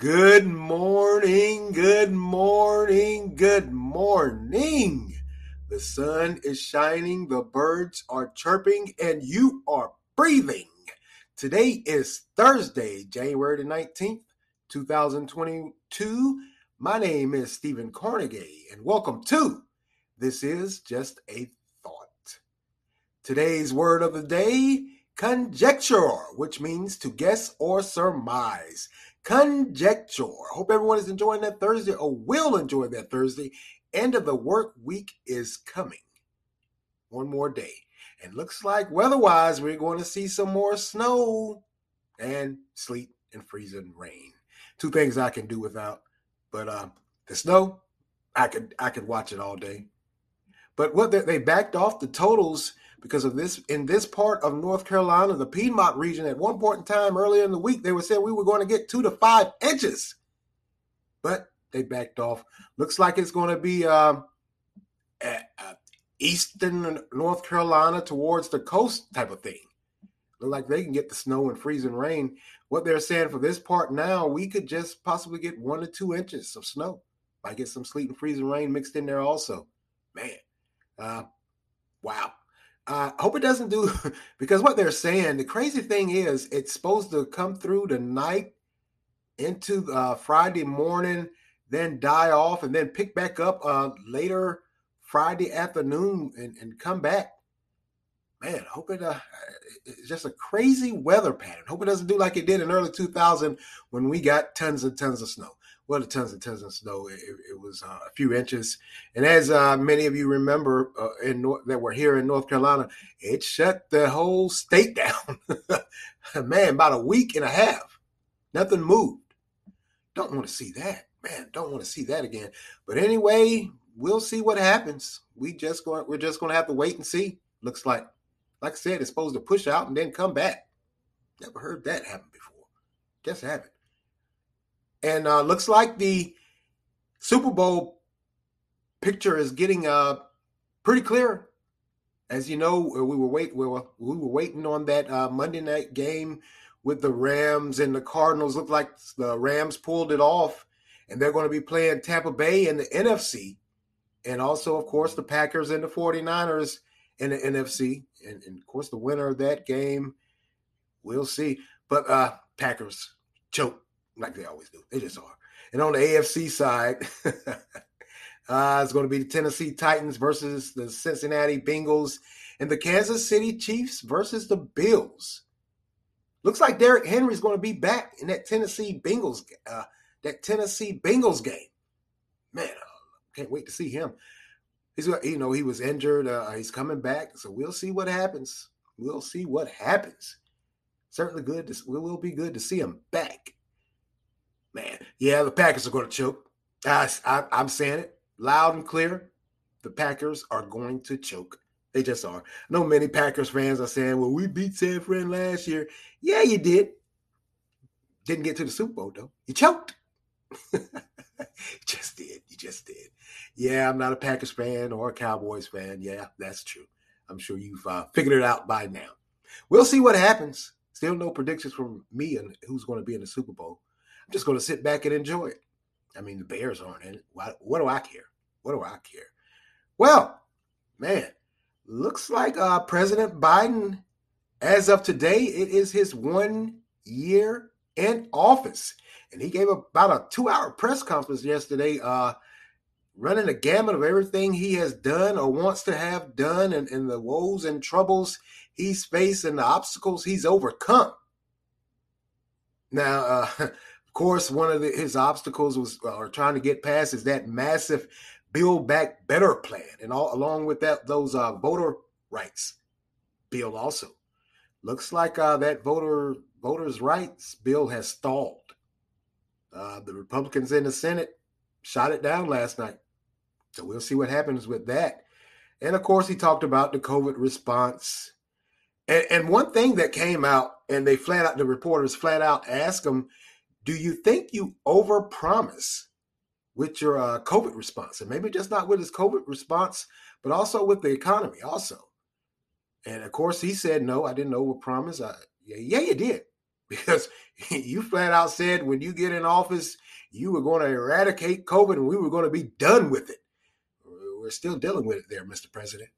Good morning, good morning, good morning. The sun is shining, the birds are chirping, and you are breathing. Today is Thursday, January the 19th, 2022. My name is Stephen Carnegie, and welcome to This is Just a Thought. Today's word of the day conjecture, which means to guess or surmise conjecture. Hope everyone is enjoying that Thursday or will enjoy that Thursday. End of the work week is coming. One more day. And looks like weather-wise, we're going to see some more snow and sleet and freezing rain. Two things I can do without. But uh, the snow, I could I could watch it all day. But what they, they backed off the totals because of this in this part of North Carolina, the Piedmont region, at one point in time earlier in the week, they were saying we were going to get two to five inches, but they backed off. Looks like it's going to be um, eastern North Carolina towards the coast type of thing. Look like they can get the snow and freezing rain. What they're saying for this part now, we could just possibly get one to two inches of snow. Might get some sleet and freezing rain mixed in there also. Man, uh, wow. I hope it doesn't do because what they're saying, the crazy thing is, it's supposed to come through the night into uh, Friday morning, then die off, and then pick back up uh, later Friday afternoon and, and come back. Man, I hope it. Uh, it's just a crazy weather pattern. Hope it doesn't do like it did in early 2000 when we got tons and tons of snow well, tons and tons of snow. It, it was uh, a few inches, and as uh, many of you remember, uh, in North, that were here in North Carolina, it shut the whole state down. man, about a week and a half, nothing moved. Don't want to see that, man. Don't want to see that again. But anyway, we'll see what happens. We just going, we're just going to have to wait and see. Looks like, like I said, it's supposed to push out and then come back. Never heard that happen before. Just haven't. And uh, looks like the Super Bowl picture is getting uh, pretty clear. As you know, we were wait we were, we were waiting on that uh, Monday night game with the Rams and the Cardinals. Looked like the Rams pulled it off, and they're going to be playing Tampa Bay in the NFC, and also, of course, the Packers and the 49ers in the NFC. And, and of course, the winner of that game, we'll see. But uh, Packers choke like they always do. They just are. And on the AFC side, uh, it's going to be the Tennessee Titans versus the Cincinnati Bengals and the Kansas City Chiefs versus the Bills. Looks like Derrick Henry's going to be back in that Tennessee Bengals, uh, that Tennessee Bengals game. Man, uh, can't wait to see him. He's, you know, he was injured. Uh, he's coming back, so we'll see what happens. We'll see what happens. Certainly good. To, it will be good to see him back man, yeah, the Packers are going to choke. I, I, I'm saying it loud and clear. The Packers are going to choke. They just are. I know many Packers fans are saying, well, we beat San Fran last year. Yeah, you did. Didn't get to the Super Bowl, though. You choked. you just did. You just did. Yeah, I'm not a Packers fan or a Cowboys fan. Yeah, that's true. I'm sure you've uh, figured it out by now. We'll see what happens. Still no predictions from me and who's going to be in the Super Bowl. I'm just going to sit back and enjoy it. I mean, the Bears aren't in it. What, what do I care? What do I care? Well, man, looks like uh, President Biden, as of today, it is his one year in office. And he gave about a two hour press conference yesterday, uh, running a gamut of everything he has done or wants to have done and, and the woes and troubles he's faced and the obstacles he's overcome. Now, uh, Of course, one of the, his obstacles was uh, or trying to get past is that massive Build Back Better plan, and all along with that, those uh, voter rights bill also. Looks like uh, that voter voters' rights bill has stalled. Uh, the Republicans in the Senate shot it down last night, so we'll see what happens with that. And of course, he talked about the COVID response. And, and one thing that came out, and they flat out, the reporters flat out asked him do you think you overpromise with your uh, COVID response? And maybe just not with his COVID response, but also with the economy also. And of course, he said, no, I didn't overpromise. I, yeah, yeah, you did. because you flat out said when you get in office, you were going to eradicate COVID and we were going to be done with it. We're still dealing with it there, Mr. President.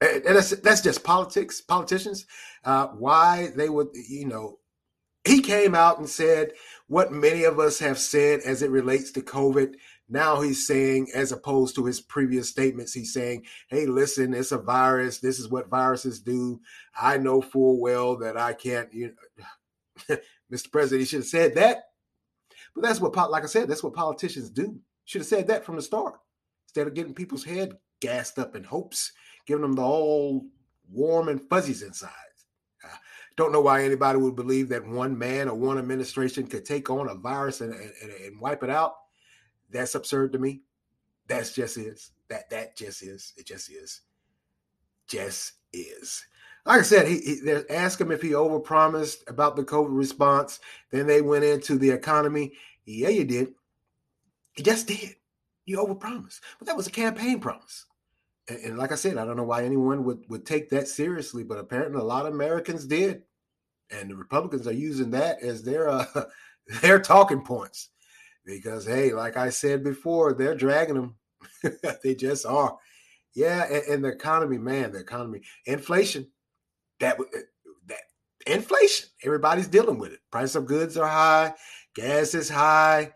And that's, that's just politics, politicians. Uh, why they would, you know, he came out and said what many of us have said as it relates to COVID. Now he's saying, as opposed to his previous statements, he's saying, hey, listen, it's a virus. This is what viruses do. I know full well that I can't, you know, Mr. President, he should have said that. But that's what, like I said, that's what politicians do. Should have said that from the start instead of getting people's head gassed up in hopes, giving them the all warm and fuzzies inside. Don't know why anybody would believe that one man or one administration could take on a virus and, and, and wipe it out. That's absurd to me. That's just is. That that just is. It just is. Just is. Like I said, he, he they asked him if he overpromised about the COVID response. Then they went into the economy. Yeah, you did. You just did. You overpromised. But that was a campaign promise. And, like I said, I don't know why anyone would, would take that seriously, but apparently a lot of Americans did. And the Republicans are using that as their uh, their talking points. Because hey, like I said before, they're dragging them. they just are. Yeah, and, and the economy, man, the economy, inflation, that that inflation. Everybody's dealing with it. Price of goods are high, gas is high.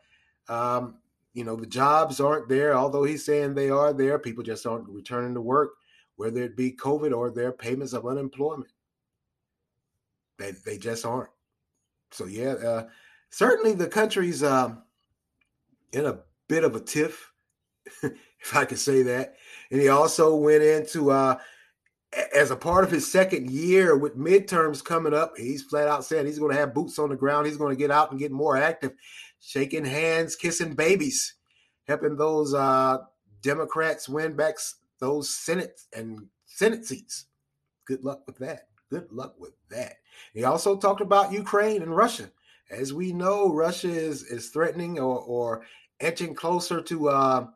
Um, you know, the jobs aren't there, although he's saying they are there. People just aren't returning to work, whether it be COVID or their payments of unemployment. They, they just aren't. So, yeah, uh, certainly the country's um, in a bit of a tiff, if I could say that. And he also went into, uh, as a part of his second year with midterms coming up, he's flat out said he's going to have boots on the ground. He's going to get out and get more active shaking hands, kissing babies, helping those uh, Democrats win back those Senate and Senate seats. Good luck with that. Good luck with that. He also talked about Ukraine and Russia. As we know, Russia is is threatening or, or edging closer to uh,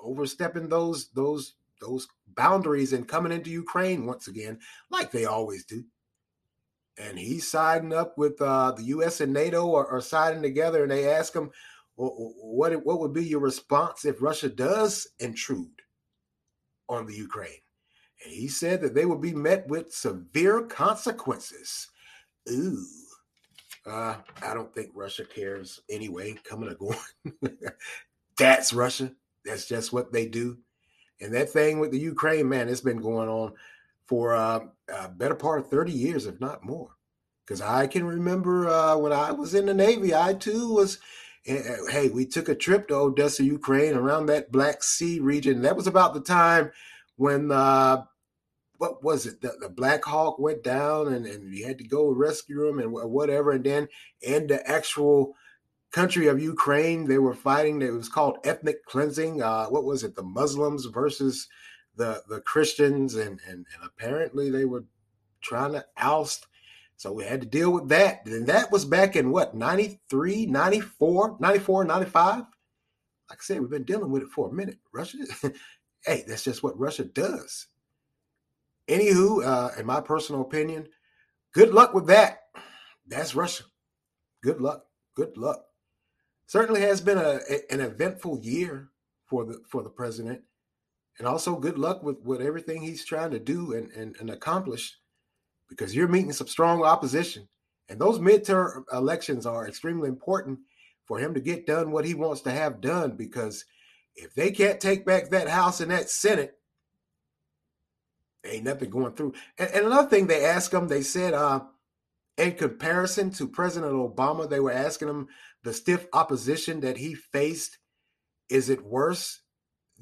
overstepping those those those boundaries and coming into Ukraine once again, like they always do and he's siding up with uh, the U.S. and NATO are, are siding together, and they ask him, well, "What what would be your response if Russia does intrude on the Ukraine?" And he said that they would be met with severe consequences. Ooh, uh, I don't think Russia cares anyway, coming or going. That's Russia. That's just what they do. And that thing with the Ukraine, man, it's been going on for uh, a better part of 30 years, if not more. Because I can remember uh, when I was in the Navy, I too was. Eh, eh, hey, we took a trip to Odessa, Ukraine, around that Black Sea region. That was about the time when uh, what was it? The, the, Black Hawk went down, and, and we had to go rescue them and whatever. And then in the actual country of Ukraine, they were fighting. It was called ethnic cleansing. Uh, what was it? The Muslims versus the the Christians, and and, and apparently they were trying to oust. So we had to deal with that. And that was back in what, 93, 94, 94, 95? Like I said, we've been dealing with it for a minute. Russia, hey, that's just what Russia does. Anywho, uh, in my personal opinion, good luck with that. That's Russia. Good luck. Good luck. Certainly has been a, an eventful year for the for the president and also good luck with, with everything he's trying to do and, and, and accomplish because you're meeting some strong opposition. And those midterm elections are extremely important for him to get done what he wants to have done because if they can't take back that House and that Senate, ain't nothing going through. And, and another thing they asked him, they said, uh, in comparison to President Obama, they were asking him the stiff opposition that he faced. Is it worse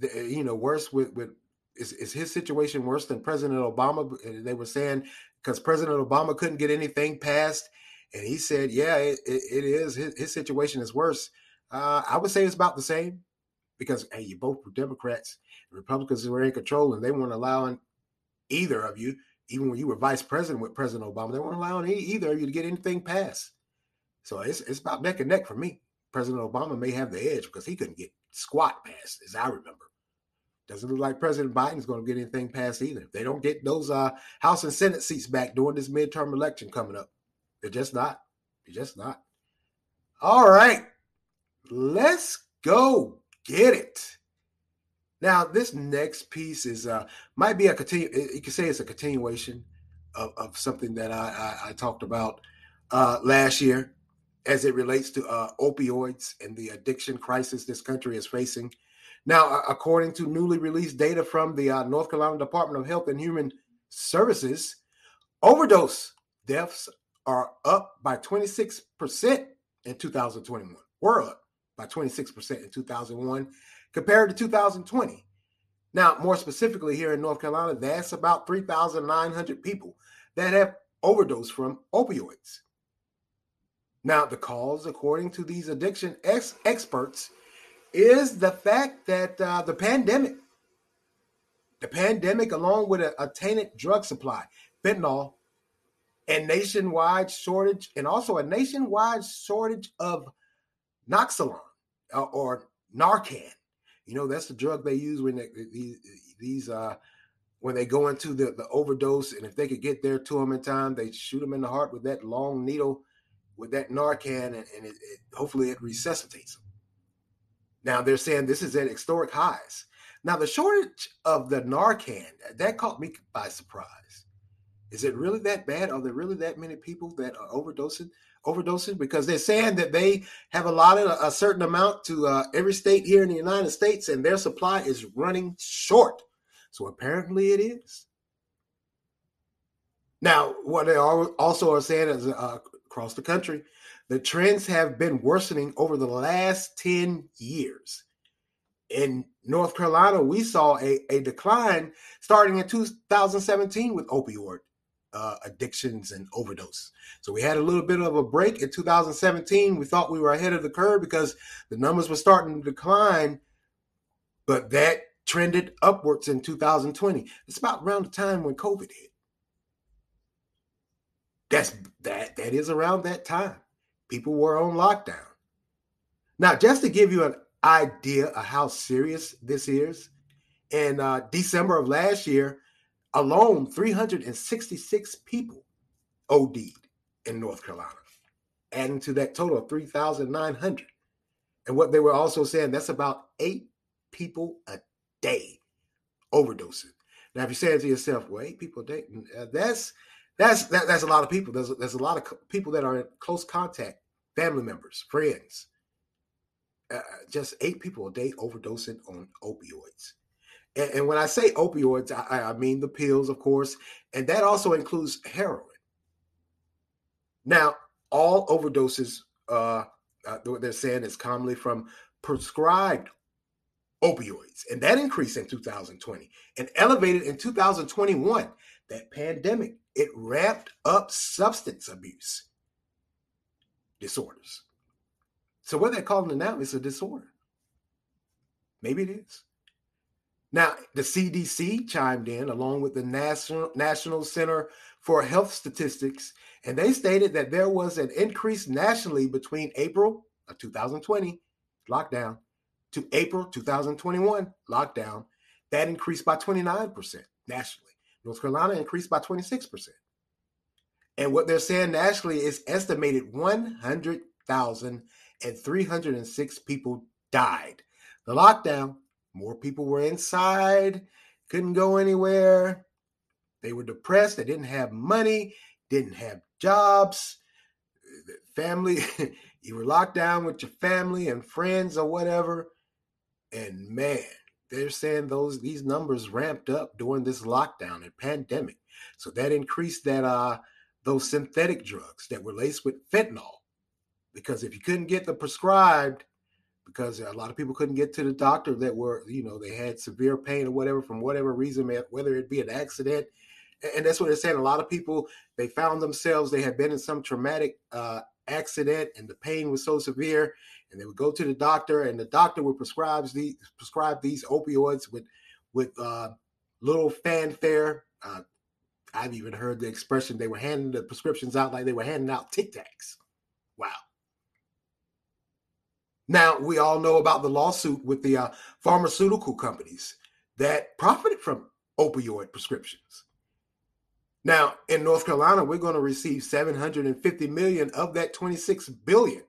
you know, worse with with is, is his situation worse than President Obama? They were saying because President Obama couldn't get anything passed, and he said, "Yeah, it, it, is. His, his, situation is worse." Uh, I would say it's about the same because hey, you both were Democrats, Republicans were in control, and they weren't allowing either of you, even when you were vice president with President Obama, they weren't allowing either of you to get anything passed. So it's it's about neck and neck for me. President Obama may have the edge because he couldn't get squat passed, as I remember. Doesn't look like President Biden's going to get anything passed either. If they don't get those uh, House and Senate seats back during this midterm election coming up, They're just not. They're just not. All right. Let's go get it. Now, this next piece is uh might be a continue. You can say it's a continuation of, of something that I, I, I talked about uh, last year as it relates to uh, opioids and the addiction crisis this country is facing. Now, according to newly released data from the uh, North Carolina Department of Health and Human Services, overdose deaths are up by 26% in 2021. We're up by 26% in 2001 compared to 2020. Now, more specifically, here in North Carolina, that's about 3,900 people that have overdosed from opioids. Now, the cause, according to these addiction ex- experts, is the fact that uh, the pandemic, the pandemic, along with a, a tainted drug supply, fentanyl, and nationwide shortage, and also a nationwide shortage of naloxone uh, or Narcan. You know, that's the drug they use when they, these these uh when they go into the, the overdose, and if they could get there to them in time, they shoot them in the heart with that long needle, with that Narcan, and, and it, it, hopefully it resuscitates them. Now they're saying this is at historic highs. Now the shortage of the Narcan that caught me by surprise. Is it really that bad? Are there really that many people that are overdosing? overdosing because they're saying that they have allotted a, a certain amount to uh, every state here in the United States and their supply is running short. So apparently it is. Now, what they also are saying is uh, across the country, the trends have been worsening over the last 10 years. In North Carolina, we saw a, a decline starting in 2017 with opioid uh, addictions and overdose. So we had a little bit of a break in 2017. We thought we were ahead of the curve because the numbers were starting to decline, but that trended upwards in 2020. It's about around the time when COVID hit. That's that that is around that time. People were on lockdown. Now, just to give you an idea of how serious this is, in uh, December of last year, alone 366 people OD'd in North Carolina, adding to that total of 3,900. And what they were also saying, that's about eight people a day overdosing. Now, if you're saying to yourself, well, eight people a day, uh, that's that's that, that's a lot of people. There's there's a lot of people that are in close contact, family members, friends. Uh, just eight people a day overdosing on opioids. And, and when I say opioids, I, I mean the pills, of course, and that also includes heroin. Now, all overdoses, uh, uh, what they're saying is commonly from prescribed opioids, and that increased in 2020 and elevated in 2021. That pandemic it ramped up substance abuse disorders. So what they're calling it now is a disorder. Maybe it is. Now, the CDC chimed in along with the National, National Center for Health Statistics, and they stated that there was an increase nationally between April of 2020 lockdown to April 2021 lockdown. That increased by 29% nationally. North Carolina increased by 26%. And what they're saying nationally is estimated 100,306 people died. The lockdown more people were inside, couldn't go anywhere. They were depressed. They didn't have money, didn't have jobs. Family, you were locked down with your family and friends or whatever. And man, they're saying those these numbers ramped up during this lockdown and pandemic. So that increased that uh those synthetic drugs that were laced with fentanyl. Because if you couldn't get the prescribed, because a lot of people couldn't get to the doctor that were, you know, they had severe pain or whatever from whatever reason, whether it be an accident. And that's what they're saying. A lot of people, they found themselves, they had been in some traumatic uh, accident and the pain was so severe. And they would go to the doctor and the doctor would prescribe these, prescribe these opioids with, with uh, little fanfare. Uh, I've even heard the expression they were handing the prescriptions out like they were handing out Tic Tacs. Wow. Now, we all know about the lawsuit with the uh, pharmaceutical companies that profited from opioid prescriptions. Now, in North Carolina, we're going to receive 750 million of that 26 billion.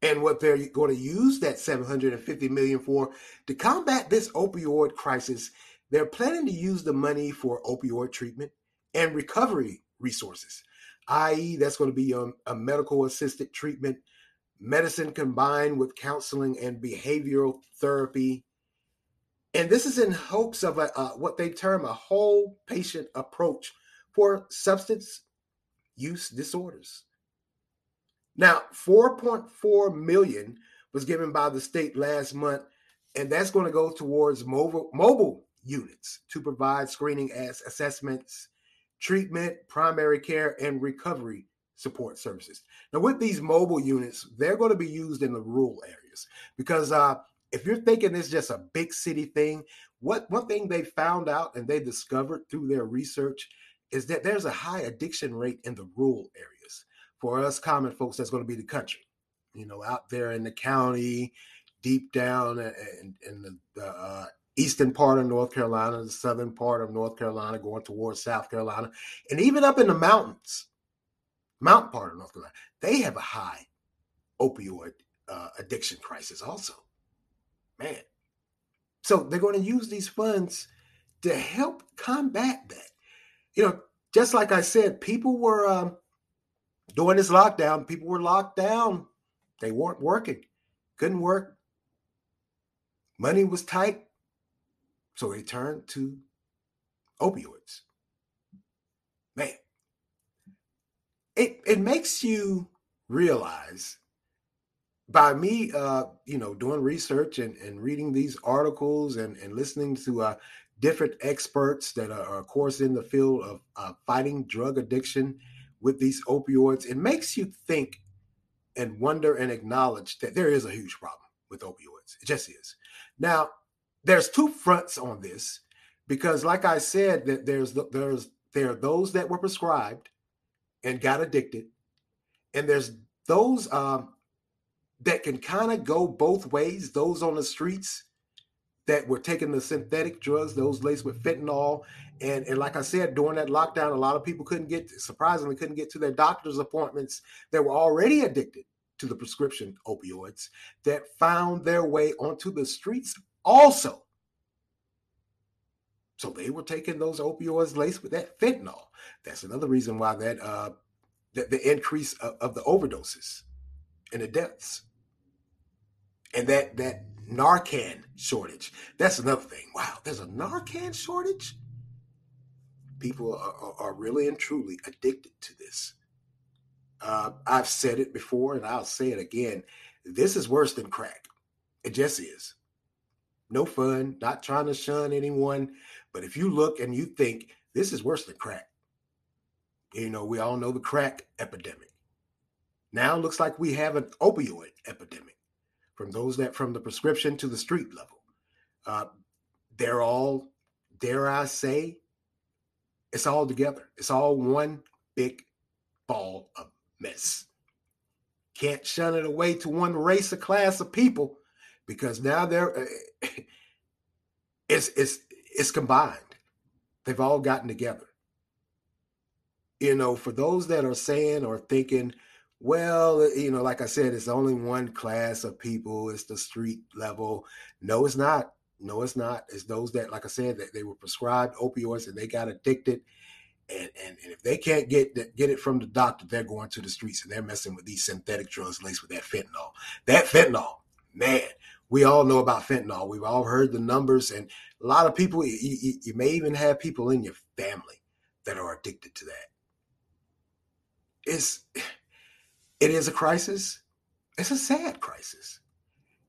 And what they're going to use that 750 million for to combat this opioid crisis, they're planning to use the money for opioid treatment and recovery resources, i.e., that's going to be a, a medical assisted treatment, medicine combined with counseling and behavioral therapy. And this is in hopes of a, what they term a whole patient approach for substance use disorders. Now, 4.4 million was given by the state last month, and that's going to go towards mobile mobile units to provide screening as assessments, treatment, primary care, and recovery support services. Now, with these mobile units, they're going to be used in the rural areas because uh, if you're thinking it's just a big city thing, what one thing they found out and they discovered through their research is that there's a high addiction rate in the rural areas. For us common folks, that's going to be the country. You know, out there in the county, deep down in, in the, uh, eastern part of North Carolina, the southern part of North Carolina, going towards South Carolina, and even up in the mountains, mountain part of North Carolina, they have a high opioid uh, addiction crisis also. Man. So they're going to use these funds to help combat that. You know, just like I said, people were um, during this lockdown, people were locked down. They weren't working, couldn't work. Money was tight. So they turned to opioids. Man, it, it makes you realize by me uh, you know doing research and, and reading these articles and, and listening to uh, different experts that are, of course in the field of uh, fighting drug addiction with these opioids it makes you think and wonder and acknowledge that there is a huge problem with opioids. It just is. Now there's two fronts on this because like i said that there's there's there are those that were prescribed and got addicted and there's those um, that can kind of go both ways those on the streets that were taking the synthetic drugs those laced with fentanyl and and like i said during that lockdown a lot of people couldn't get surprisingly couldn't get to their doctor's appointments that were already addicted to the prescription opioids that found their way onto the streets also. So they were taking those opioids laced with that fentanyl. That's another reason why that uh, the, the increase of, of the overdoses and the deaths, and that that Narcan shortage. That's another thing. Wow, there's a Narcan shortage. People are, are really and truly addicted to this. Uh, I've said it before, and I'll say it again. This is worse than crack. It just is no fun, not trying to shun anyone. But if you look and you think this is worse than crack, you know, we all know the crack epidemic. Now it looks like we have an opioid epidemic from those that from the prescription to the street level. Uh, they're all, dare I say, it's all together. It's all one big ball of mess. Can't shun it away to one race or class of people because now they're uh, it's it's it's combined. They've all gotten together. You know, for those that are saying or thinking, well, uh, you know, like I said, it's only one class of people. It's the street level. No, it's not. No, it's not. It's those that, like I said, that they were prescribed opioids and they got addicted. And, and, and if they can't get get it from the doctor, they're going to the streets and they're messing with these synthetic drugs laced with that fentanyl. That fentanyl, man, we all know about fentanyl. We've all heard the numbers, and a lot of people, you, you, you, may even have people in your family that are addicted to that. It's, it is a crisis. It's a sad crisis.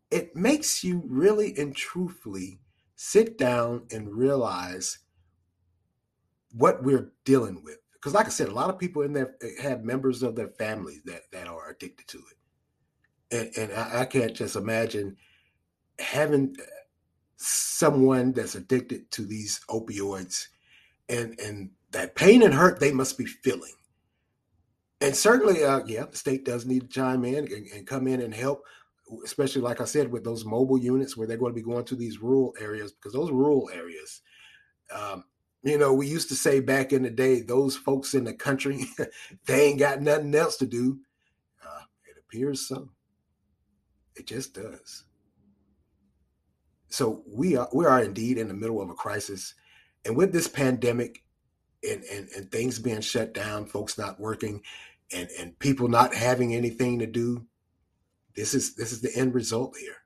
It makes you really and truthfully sit down and realize what we're dealing with. Because, like I said, a lot of people in there eh, have members of their families that, that are addicted to it. And, and I, I can't just imagine having eh, someone that's addicted to these opioids and and that pain and hurt they must be feeling and certainly uh, yeah the state does need to chime in and, and, come in and help especially like i said with those mobile units where they're going to be going to these rural areas because those rural areas um, You know, we used to say back in the day, those folks in the country, they ain't got nothing else to do. Uh, it appears so. It just does. So we are we are indeed in the middle of a crisis, and with this pandemic, and and, and things being shut down, folks not working, and and people not having anything to do, this is this is the end result here.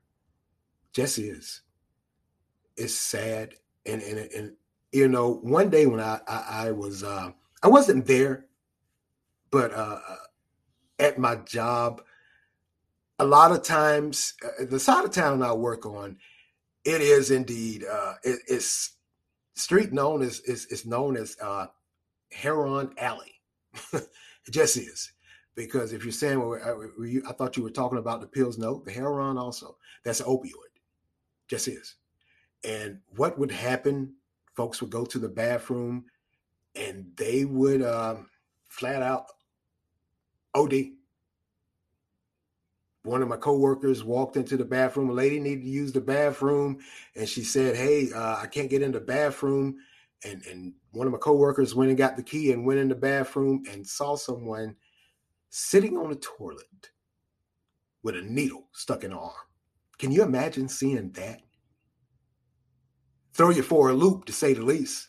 Just is. It's sad, and and and you know, one day when I I, I was uh, I wasn't there, but uh, uh at my job, a lot of times uh, the side of town I work on it is indeed. Uh, it, it's street known as is is known as uh, Heroin Alley. it just is because if you're saying, well, I, you, I, thought you were talking about the pills. No, the heroin also. That's an opioid. Just is. And what would happen? Folks would go to the bathroom, and they would um, flat out OD one of my coworkers walked into the bathroom. A lady needed to use the bathroom, and she said, "Hey, uh, I can't get in the bathroom." And and one of my coworkers went and got the key and went in the bathroom and saw someone sitting on the toilet with a needle stuck in her arm. Can you imagine seeing that? Throw you for a loop, to say the least.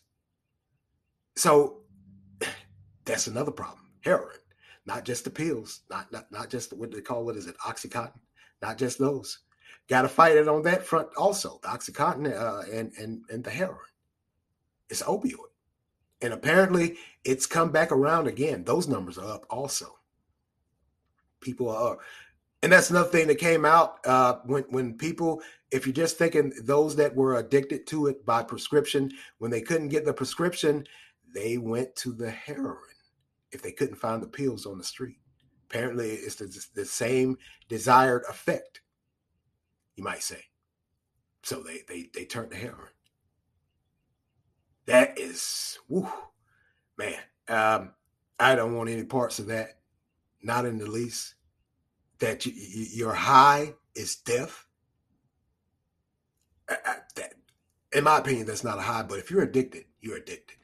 So that's another problem. Heroin not just the pills, not not not just what they call it is it oxycontin, not just those. Got to fight it on that front also. The oxycontin uh, and and and the heroin. It's opioid, and apparently it's come back around again. Those numbers are up also. People are, and that's another thing that came out uh, when when people. If you're just thinking those that were addicted to it by prescription, when they couldn't get the prescription, they went to the heroin if they couldn't find the pills on the street. Apparently, it's the, the same desired effect, you might say. So they they they turned to heroin. That is, whoo, man. Um, I don't want any parts of that, not in the least. That you, you, your high is death. I, I, that, in my opinion, that's not a high. But if you're addicted, you're addicted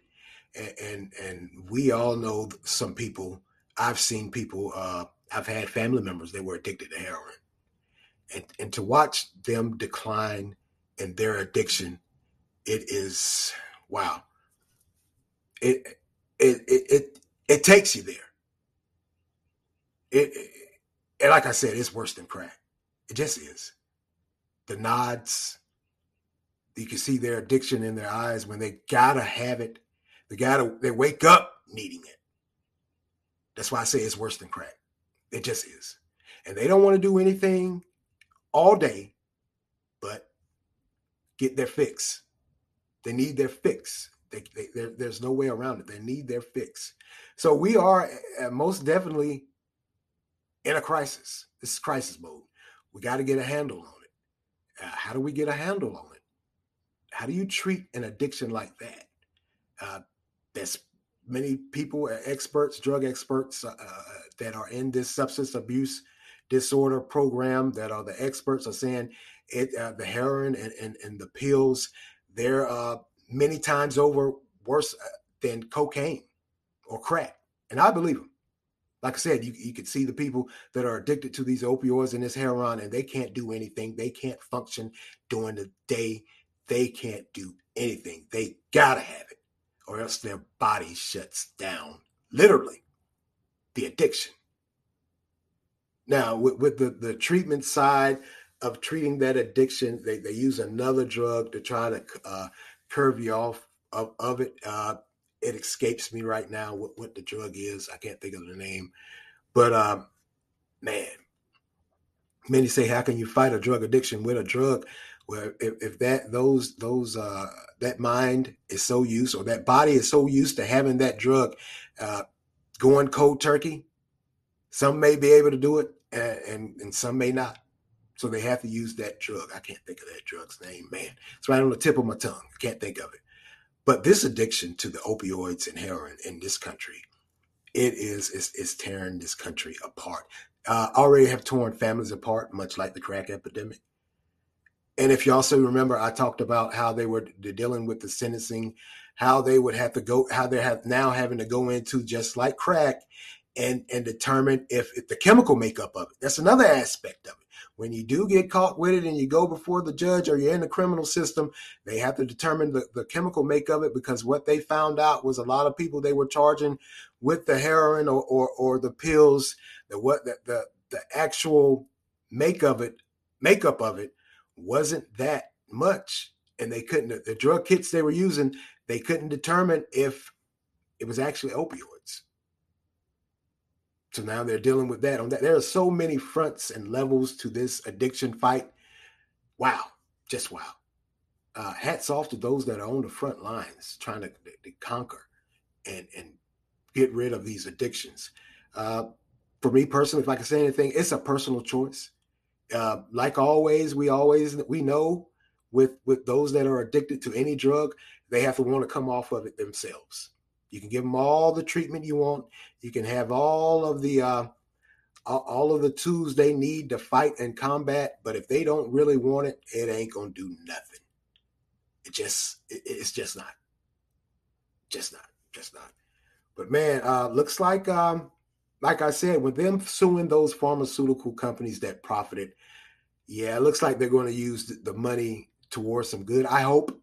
and and, and we all know some people. I've seen people. Uh, I've had family members that were addicted to heroin, and and to watch them decline in their addiction, it is wow. It it it it, it takes you there. It, it and like I said, it's worse than crack. It just is. The nods, you can see their addiction in their eyes when they gotta have it they gotta they wake up needing it. That's why I say it's worse than crack. It just is. And they don't want to do anything all day but get their fix. They need their fix. They, they, there's no way around it. They need their fix. So we are most definitely in a crisis. This is crisis mode. We got to get a handle on it. Uh, how do we get a handle on it? How do you treat an addiction like that? Uh, there's many people, uh, experts, drug experts uh, uh, that are in this substance abuse disorder program that are the experts are saying it uh, the heroin and, and, and the pills they're uh, many times over worse uh, than cocaine or crack. And i believe them like i said you, you can see the people that are addicted to these opioids and this heroin and they can't do anything. They can't function during the day. They can't do anything. They gotta have it or else their body shuts down. Literally, the addiction. Now, with, with the, the treatment side of treating that addiction, they, they use another drug to try to uh, curve you off of, of it. Uh, it escapes me right now what, what the drug is. I can't think of the name. But um, man, many say, how can you fight a drug addiction with a drug? Well, if, if that those those uh, that mind is so used or that body is so used to having that drug uh, going cold turkey, some may be able to do it and, and, and some may not. So they have to use that drug. I can't think of that drug's name, man. It's right on the tip of my tongue. I can't think of it. But this addiction to the opioids and heroin in this country, it is is, is tearing this country apart. Uh, already have torn families apart, much like the crack epidemic And if you also remember, I talked about how they were dealing with the sentencing, how they would have to go, how they have now having to go into just like crack and and determine if, if the chemical makeup of it. That's another aspect of it. When you do get caught with it and you go before the judge or you're in the criminal system, they have to determine the, the chemical make of it because what they found out was a lot of people they were charging with the heroin or or, or the pills, the what the, the the actual make of it, makeup of it wasn't that much. And they couldn't the drug kits they were using, they couldn't determine if it was actually opioids. So now they're dealing with that. On that, there are so many fronts and levels to this addiction fight. Wow, just wow. Uh, hats off to those that are on the front lines trying to, to conquer and and get rid of these addictions. Uh, for me personally, if I can say anything, it's a personal choice. Uh, like always, we always we know with with those that are addicted to any drug, they have to want to come off of it themselves. You can give them all the treatment you want. You can have all of the uh, all of the tools they need to fight and combat. But if they don't really want it, it ain't gonna do nothing. It just it, it's just not, just not, just not. But man, uh, looks like um, like I said, with them suing those pharmaceutical companies that profited, yeah, it looks like they're going to use the money towards some good. I hope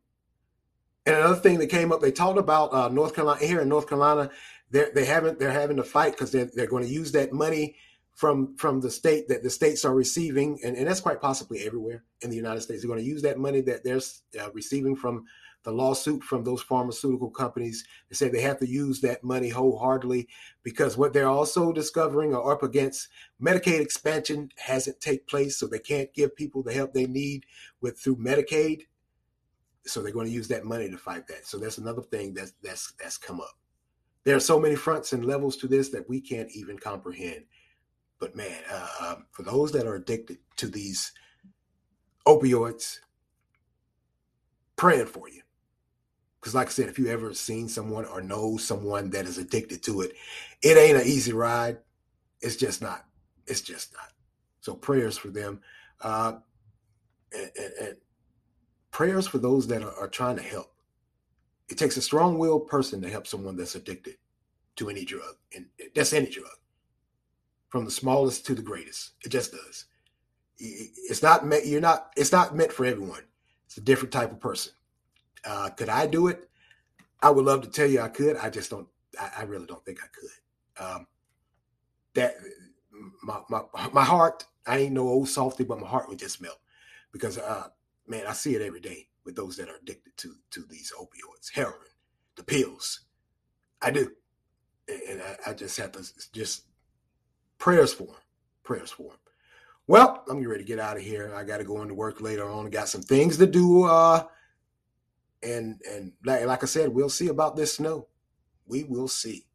and another thing that came up, they talked about uh, North Carolina here in North Carolina. They're they haven't they're having to fight because they're they're going to use that money from from the state that the states are receiving, and, and that's quite possibly everywhere in the United States. They're going to use that money that they're uh, receiving from the lawsuit from those pharmaceutical companies. They say they have to use that money wholeheartedly because what they're also discovering or up against Medicaid expansion hasn't take place, so they can't give people the help they need with through Medicaid so they're going to use that money to fight that. So that's another thing that's that's that's come up. There are so many fronts and levels to this that we can't even comprehend. But man, uh, um, for those that are addicted to these opioids, praying for you. Because, like I said, if you ever seen someone or know someone that is addicted to it, it ain't an easy ride. It's just not. It's just not. So prayers for them. Uh, and, and, and prayers for those that are, are trying to help. It takes a strong willed person to help someone that's addicted to any drug, and that's any drug, from the smallest to the greatest. It just does. It's not meant. You're not. It's not meant for everyone. It's a different type of person. Uh, could I do it? I would love to tell you I could. I just don't. I, I really don't think I could. Um, that my my my heart. I ain't no old softy, but my heart would just melt because uh, man, I see it every day with those that are addicted to to these opioids, heroin, the pills. I do, and I, I just have to just prayers for them, prayers for them. Well, I'm getting ready to get out of here. I got to go into work later on. I got some things to do. Uh, and and like, like I said, we'll see about this snow. We will see.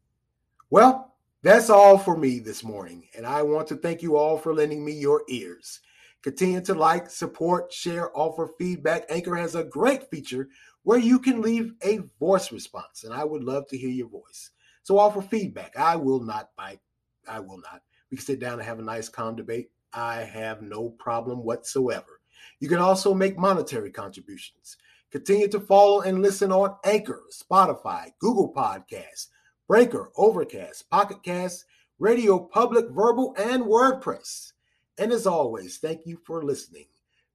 Well, that's all for me this morning, and I want to thank you all for lending me your ears. Continue to like, support, share, offer feedback. Anchor has a great feature where you can leave a voice response, and I would love to hear your voice. So offer feedback. I will not bite. I will not. We can sit down and have a nice, calm debate. I have no problem whatsoever. You can also make monetary contributions. Continue to follow and listen on Anchor, Spotify, Google Podcasts, Breaker, Overcast, Pocket Cast, Radio Public, Verbal, and WordPress. And as always, thank you for listening.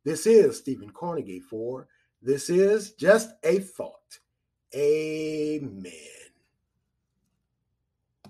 This is Stephen Cornegay for This is Just a Thought. Amen.